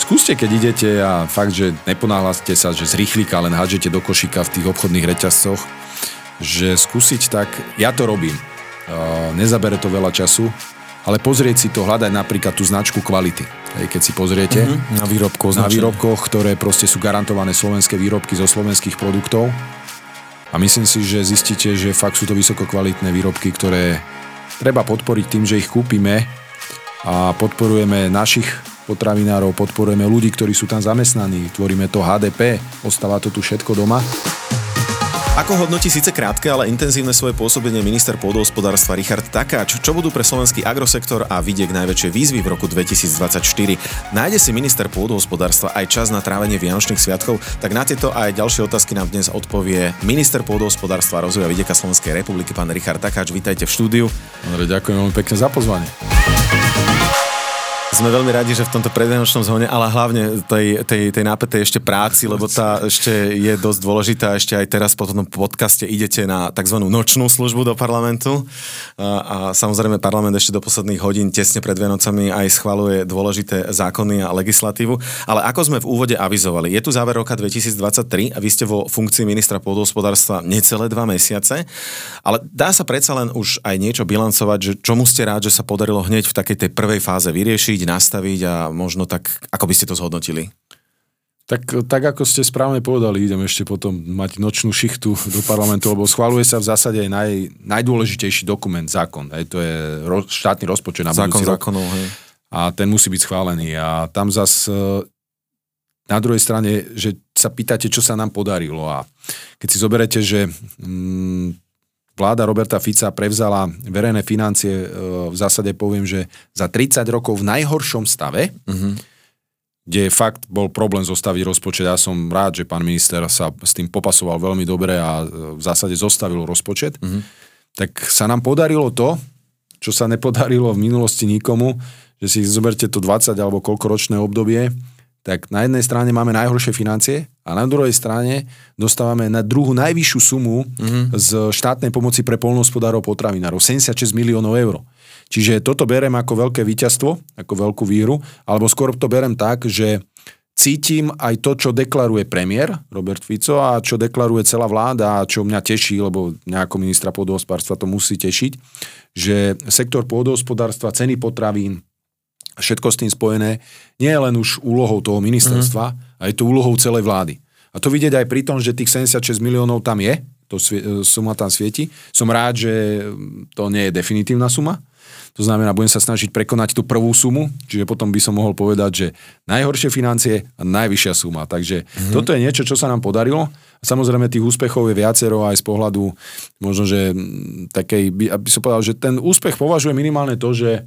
Skúste, keď idete a fakt, že neponáhľate sa, že z rýchlika len hádžete do košíka v tých obchodných reťazcoch, že skúsiť tak, ja to robím, nezabere to veľa času, ale pozrieť si to, hľadať napríklad tú značku kvality. Hej, keď si pozriete uh-huh. na výrobkoch, na výrobkoch, ktoré proste sú garantované slovenské výrobky zo slovenských produktov. A myslím si, že zistíte, že fakt sú to vysokokvalitné výrobky, ktoré treba podporiť tým, že ich kúpime a podporujeme našich potravinárov, podporujeme ľudí, ktorí sú tam zamestnaní, tvoríme to HDP, ostáva to tu všetko doma. Ako hodnotí síce krátke, ale intenzívne svoje pôsobenie minister pôdohospodárstva Richard Takáč? Čo budú pre slovenský agrosektor a vidiek najväčšie výzvy v roku 2024? Nájde si minister pôdohospodárstva aj čas na trávenie Vianočných sviatkov? Tak na tieto aj ďalšie otázky nám dnes odpovie minister pôdohospodárstva a rozvoja vidieka Slovenskej republiky, pán Richard Takáč. Vítajte v štúdiu. Dobre, ďakujem veľmi pekne za pozvanie. Sme veľmi radi, že v tomto predvianočnom zhone, ale hlavne tej, tej, tej nápetej ešte práci, lebo tá ešte je dosť dôležitá. Ešte aj teraz po tom podcaste idete na tzv. nočnú službu do parlamentu. A, a samozrejme parlament ešte do posledných hodín tesne pred Vianocami aj schvaluje dôležité zákony a legislatívu. Ale ako sme v úvode avizovali, je tu záver roka 2023 a vy ste vo funkcii ministra pôdohospodárstva necelé dva mesiace, ale dá sa predsa len už aj niečo bilancovať, že čomu ste rád, že sa podarilo hneď v takej tej prvej fáze vyriešiť zlepšiť, nastaviť a možno tak, ako by ste to zhodnotili? Tak, tak ako ste správne povedali, idem ešte potom mať nočnú šichtu do parlamentu, lebo schváluje sa v zásade aj naj, najdôležitejší dokument, zákon. Aj to je ro, štátny rozpočet na zákon budúci zákonov, rok. Hej. A ten musí byť schválený. A tam zas e, na druhej strane, že sa pýtate, čo sa nám podarilo. A keď si zoberete, že mm, vláda Roberta Fica prevzala verejné financie, e, v zásade poviem, že za 30 rokov v najhoršom stave, uh-huh. kde fakt bol problém zostaviť rozpočet. Ja som rád, že pán minister sa s tým popasoval veľmi dobre a e, v zásade zostavil rozpočet. Uh-huh. Tak sa nám podarilo to, čo sa nepodarilo v minulosti nikomu, že si zoberte to 20 alebo koľkoročné obdobie, tak na jednej strane máme najhoršie financie a na druhej strane dostávame na druhú najvyššiu sumu mm-hmm. z štátnej pomoci pre polnohospodárov potravinárov, 76 miliónov eur. Čiže toto berem ako veľké víťazstvo, ako veľkú víru, alebo skôr to berem tak, že cítim aj to, čo deklaruje premiér Robert Fico a čo deklaruje celá vláda a čo mňa teší, lebo mňa ako ministra pôdohospodárstva to musí tešiť, že sektor pôdohospodárstva, ceny potravín, všetko s tým spojené, nie je len už úlohou toho ministerstva, mm. a je to úlohou celej vlády. A to vidieť aj pri tom, že tých 76 miliónov tam je, to suma tam svieti. Som rád, že to nie je definitívna suma. To znamená, budem sa snažiť prekonať tú prvú sumu, čiže potom by som mohol povedať, že najhoršie financie a najvyššia suma. Takže mm-hmm. toto je niečo, čo sa nám podarilo. Samozrejme tých úspechov je viacero aj z pohľadu možno, že takej, aby som povedal, že ten úspech považuje minimálne to, že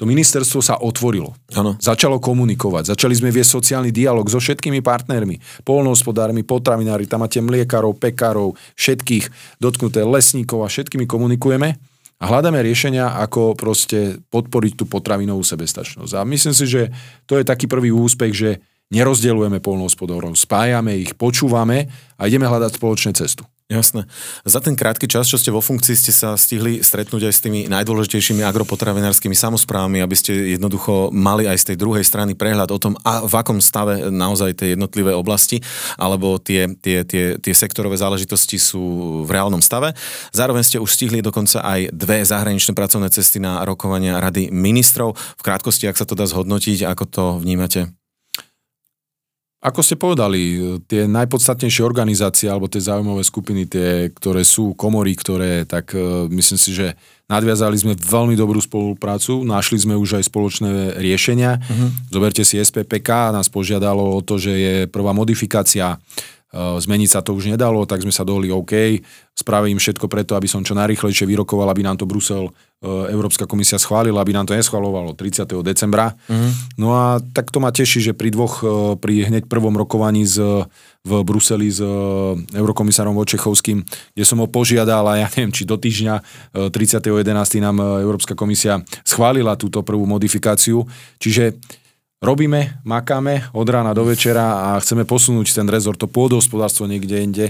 to ministerstvo sa otvorilo. Ano. Začalo komunikovať. Začali sme viesť sociálny dialog so všetkými partnermi, polnohospodármi, potravinári, tam máte mliekárov, pekárov, všetkých dotknuté lesníkov a všetkými komunikujeme a hľadáme riešenia, ako proste podporiť tú potravinovú sebestačnosť. A myslím si, že to je taký prvý úspech, že nerozdeľujeme polnohospodárov, spájame ich, počúvame a ideme hľadať spoločnú cestu. Jasné. Za ten krátky čas, čo ste vo funkcii, ste sa stihli stretnúť aj s tými najdôležitejšími agropotravinárskymi samozprávami, aby ste jednoducho mali aj z tej druhej strany prehľad o tom, a v akom stave naozaj tie jednotlivé oblasti, alebo tie, tie, tie, tie sektorové záležitosti sú v reálnom stave. Zároveň ste už stihli dokonca aj dve zahraničné pracovné cesty na rokovania Rady ministrov. V krátkosti, ak sa to dá zhodnotiť, ako to vnímate? Ako ste povedali, tie najpodstatnejšie organizácie alebo tie zaujímavé skupiny, tie, ktoré sú komory, ktoré, tak uh, myslím si, že nadviazali sme veľmi dobrú spoluprácu, našli sme už aj spoločné riešenia. Uh-huh. Zoberte si SPPK, nás požiadalo o to, že je prvá modifikácia zmeniť sa to už nedalo, tak sme sa dohodli OK, spravím všetko preto, aby som čo najrychlejšie vyrokoval, aby nám to Brusel, eh, Európska komisia schválila, aby nám to neschvalovalo 30. decembra. Mm-hmm. No a tak to ma teší, že pri dvoch, eh, pri hneď prvom rokovaní z, v Bruseli s eurokomisárom Vočechovským, kde som ho požiadal a ja neviem, či do týždňa 30.11. nám Európska komisia schválila túto prvú modifikáciu. Čiže robíme, makáme od rána do večera a chceme posunúť ten rezort, to pôdohospodárstvo niekde inde.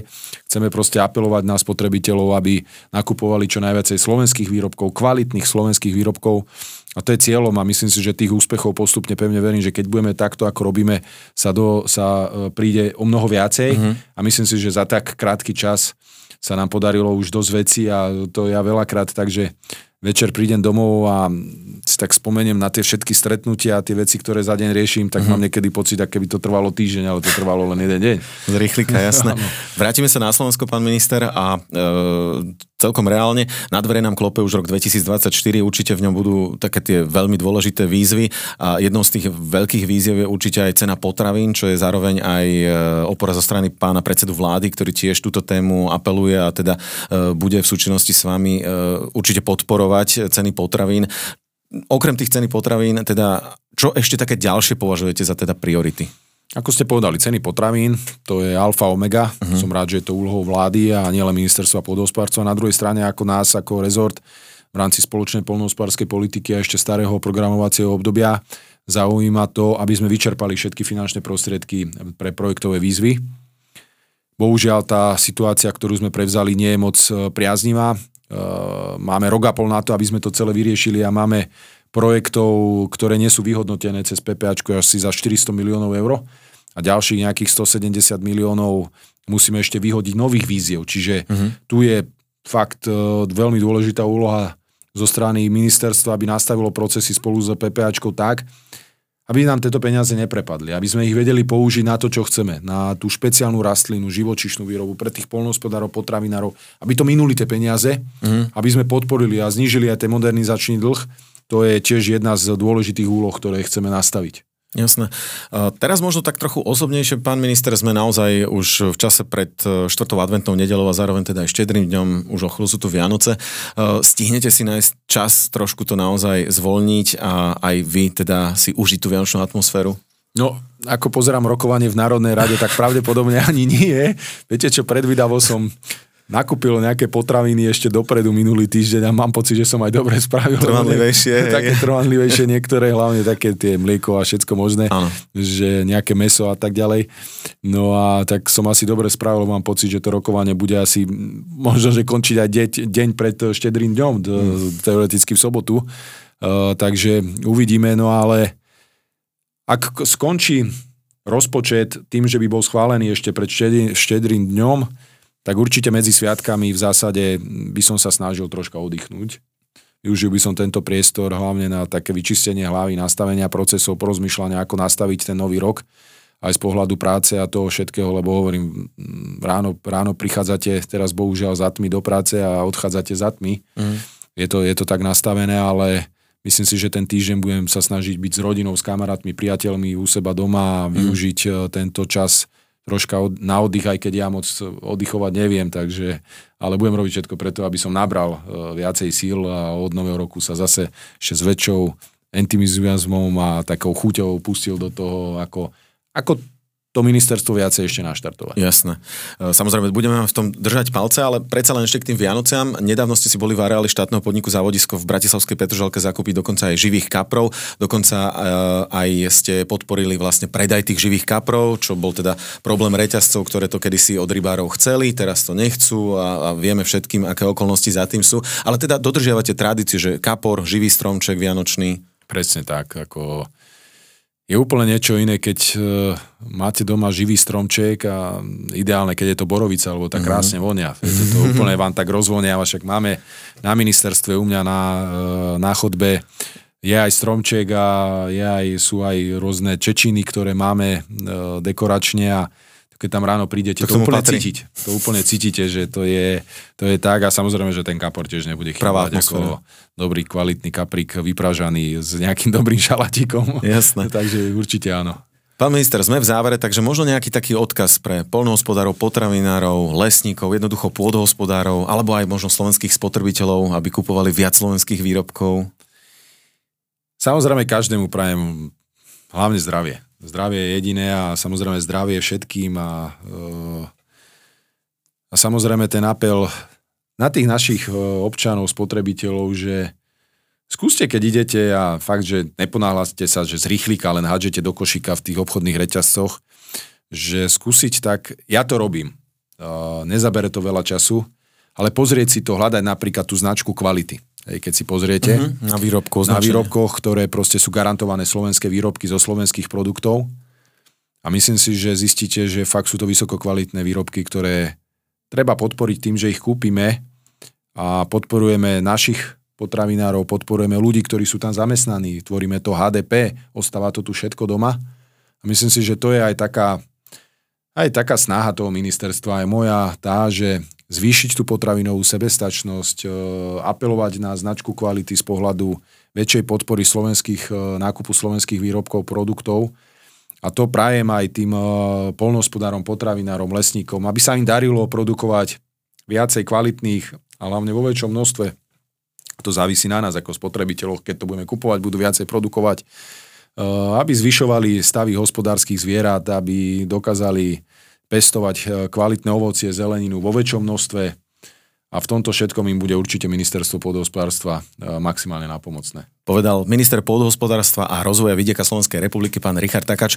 Chceme proste apelovať na spotrebiteľov, aby nakupovali čo najviacej slovenských výrobkov, kvalitných slovenských výrobkov A to je cieľom a myslím si, že tých úspechov postupne pevne verím, že keď budeme takto, ako robíme, sa, do, sa e, príde o mnoho viacej uh-huh. a myslím si, že za tak krátky čas sa nám podarilo už dosť veci a to ja veľakrát, takže večer prídem domov a si tak spomeniem na tie všetky stretnutia a tie veci, ktoré za deň riešim, tak mm-hmm. mám niekedy pocit, ako keby to trvalo týždeň, ale to trvalo len jeden deň. Z rýchlika, jasné. Vrátime sa na Slovensko, pán minister, a e, celkom reálne. Na dvere nám klope už rok 2024, určite v ňom budú také tie veľmi dôležité výzvy a jednou z tých veľkých výziev je určite aj cena potravín, čo je zároveň aj e, opora zo strany pána predsedu vlády, ktorý tiež túto tému apeluje a teda e, bude v súčinnosti s vami e, určite podporovať ceny potravín. Okrem tých ceny potravín, teda čo ešte také ďalšie považujete za teda priority? Ako ste povedali, ceny potravín, to je alfa omega. Uh-huh. Som rád, že je to úlohou vlády a nielen ministerstva podhospodárstva. Na druhej strane ako nás, ako rezort v rámci spoločnej polnohospodárskej politiky a ešte starého programovacieho obdobia zaujíma to, aby sme vyčerpali všetky finančné prostriedky pre projektové výzvy. Bohužiaľ tá situácia, ktorú sme prevzali, nie je moc e, priaznivá. Máme rok a pol na to, aby sme to celé vyriešili a máme projektov, ktoré nie sú vyhodnotené cez PPAčko až si za 400 miliónov eur a ďalších nejakých 170 miliónov musíme ešte vyhodiť nových víziev. Čiže uh-huh. tu je fakt uh, veľmi dôležitá úloha zo strany ministerstva, aby nastavilo procesy spolu s PPAčkou tak, aby nám tieto peniaze neprepadli, aby sme ich vedeli použiť na to, čo chceme, na tú špeciálnu rastlinu, živočišnú výrobu pre tých polnospodárov, potravinárov, aby to minuli tie peniaze, uh-huh. aby sme podporili a znížili aj ten modernizačný dlh, to je tiež jedna z dôležitých úloh, ktoré chceme nastaviť. Jasné. Teraz možno tak trochu osobnejšie, pán minister, sme naozaj už v čase pred 4. E, adventnou nedelou a zároveň teda aj štedrým dňom, už o sú tu Vianoce. E, stihnete si nájsť čas trošku to naozaj zvolniť a aj vy teda si užiť tú vianočnú atmosféru? No, ako pozerám rokovanie v Národnej rade, tak pravdepodobne ani nie. Viete čo, predvídavo som nakúpil nejaké potraviny ešte dopredu minulý týždeň a mám pocit, že som aj dobre spravil. Trvanlivejšie. Také trvanlivejšie niektoré, hlavne také tie mlieko a všetko možné, ano. že nejaké meso a tak ďalej. No a tak som asi dobre spravil, mám pocit, že to rokovanie bude asi možno, že končiť aj deň, deň pred štedrým dňom, hmm. teoreticky v sobotu. Uh, takže uvidíme, no ale ak skončí rozpočet tým, že by bol schválený ešte pred štedrým dňom, tak určite medzi sviatkami v zásade by som sa snažil troška oddychnúť. Využil by som tento priestor hlavne na také vyčistenie hlavy, nastavenia procesov, porozmýšľania, ako nastaviť ten nový rok aj z pohľadu práce a toho všetkého, lebo hovorím, ráno, ráno prichádzate teraz bohužiaľ za tmy do práce a odchádzate za tmy. Mm. Je, to, je to tak nastavené, ale myslím si, že ten týždeň budem sa snažiť byť s rodinou, s kamarátmi, priateľmi u seba doma a mm. využiť mm. tento čas troška od, na oddych, aj keď ja moc oddychovať neviem, takže, ale budem robiť všetko preto, aby som nabral uh, viacej síl a od nového roku sa zase ešte s väčšou entuziasmom a takou chuťou pustil do toho, ako, ako to ministerstvo viacej ešte naštartovať. Jasné. E, samozrejme, budeme v tom držať palce, ale predsa len ešte k tým Vianociam. Nedávno ste si boli v areáli štátneho podniku Závodisko v Bratislavskej Petržalke zakúpiť dokonca aj živých kaprov. Dokonca e, aj ste podporili vlastne predaj tých živých kaprov, čo bol teda problém reťazcov, ktoré to kedysi od rybárov chceli, teraz to nechcú a, a vieme všetkým, aké okolnosti za tým sú. Ale teda dodržiavate tradíciu, že kapor, živý stromček vianočný. Presne tak, ako je úplne niečo iné, keď uh, máte doma živý stromček a ideálne, keď je to borovica, lebo tak mhm. krásne vonia. Viete, to úplne vám tak rozvoniava, však máme na ministerstve u mňa na, uh, na chodbe je aj stromček a je aj, sú aj rôzne čečiny, ktoré máme uh, dekoračne a keď tam ráno prídete, to, to úplne patrí. cítiť. To úplne cítite, že to je, to je tak a samozrejme, že ten kapor tiež nebude chýbať ako dobrý kvalitný kaprik vypražaný s nejakým dobrým šalatíkom. Jasné. Takže určite áno. Pán minister, sme v závere, takže možno nejaký taký odkaz pre polnohospodárov, potravinárov, lesníkov, jednoducho pôdohospodárov, alebo aj možno slovenských spotrebiteľov, aby kupovali viac slovenských výrobkov? Samozrejme, každému prajem hlavne zdravie Zdravie je jediné a samozrejme zdravie všetkým a, eh, a samozrejme ten apel na tých našich eh, občanov, spotrebiteľov, že skúste, keď idete a fakt, že neponáhľate sa, že z rýchlika len hádžete do košíka v tých obchodných reťazcoch, že skúsiť tak, ja to robím, eh, nezabere to veľa času, ale pozrieť si to, hľadať napríklad tú značku kvality. Keď si pozriete. Uh-huh. Na výrobku Na výrobkoch, ktoré proste sú garantované slovenské výrobky zo slovenských produktov. A myslím si, že zistíte, že fakt sú to vysokokvalitné výrobky, ktoré treba podporiť tým, že ich kúpime a podporujeme našich potravinárov, podporujeme ľudí, ktorí sú tam zamestnaní, tvoríme to HDP, ostáva to tu všetko doma. A myslím si, že to je aj taká, aj taká snaha toho ministerstva, aj moja tá, že zvýšiť tú potravinovú sebestačnosť, e, apelovať na značku kvality z pohľadu väčšej podpory slovenských, e, nákupu slovenských výrobkov, produktov. A to prajem aj tým e, polnohospodárom, potravinárom, lesníkom, aby sa im darilo produkovať viacej kvalitných a hlavne vo väčšom množstve. To závisí na nás ako spotrebiteľov, keď to budeme kupovať, budú viacej produkovať, aby zvyšovali stavy hospodárskych zvierat, aby dokázali pestovať eh, kvalitné ovocie, zeleninu vo väčšom množstve a v tomto všetkom im bude určite ministerstvo pôdohospodárstva eh, maximálne napomocné. Povedal minister pôdohospodárstva a rozvoja vidieka Slovenskej republiky, pán Richard Takač.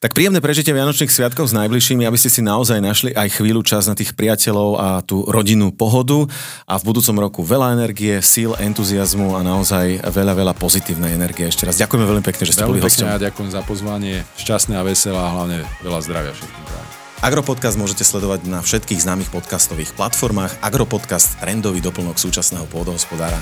Tak príjemné prežitie Vianočných sviatkov s najbližšími, aby ste si naozaj našli aj chvíľu čas na tých priateľov a tú rodinnú pohodu a v budúcom roku veľa energie, síl, entuziasmu a naozaj veľa, veľa pozitívnej energie. Ešte raz ďakujeme veľmi pekne, že ste veľmi boli hostom. Ďakujem za pozvanie. Šťastné a veselé a hlavne veľa zdravia všetkým. Agropodcast môžete sledovať na všetkých známych podcastových platformách. Agropodcast trendový doplnok súčasného pôdohospodára.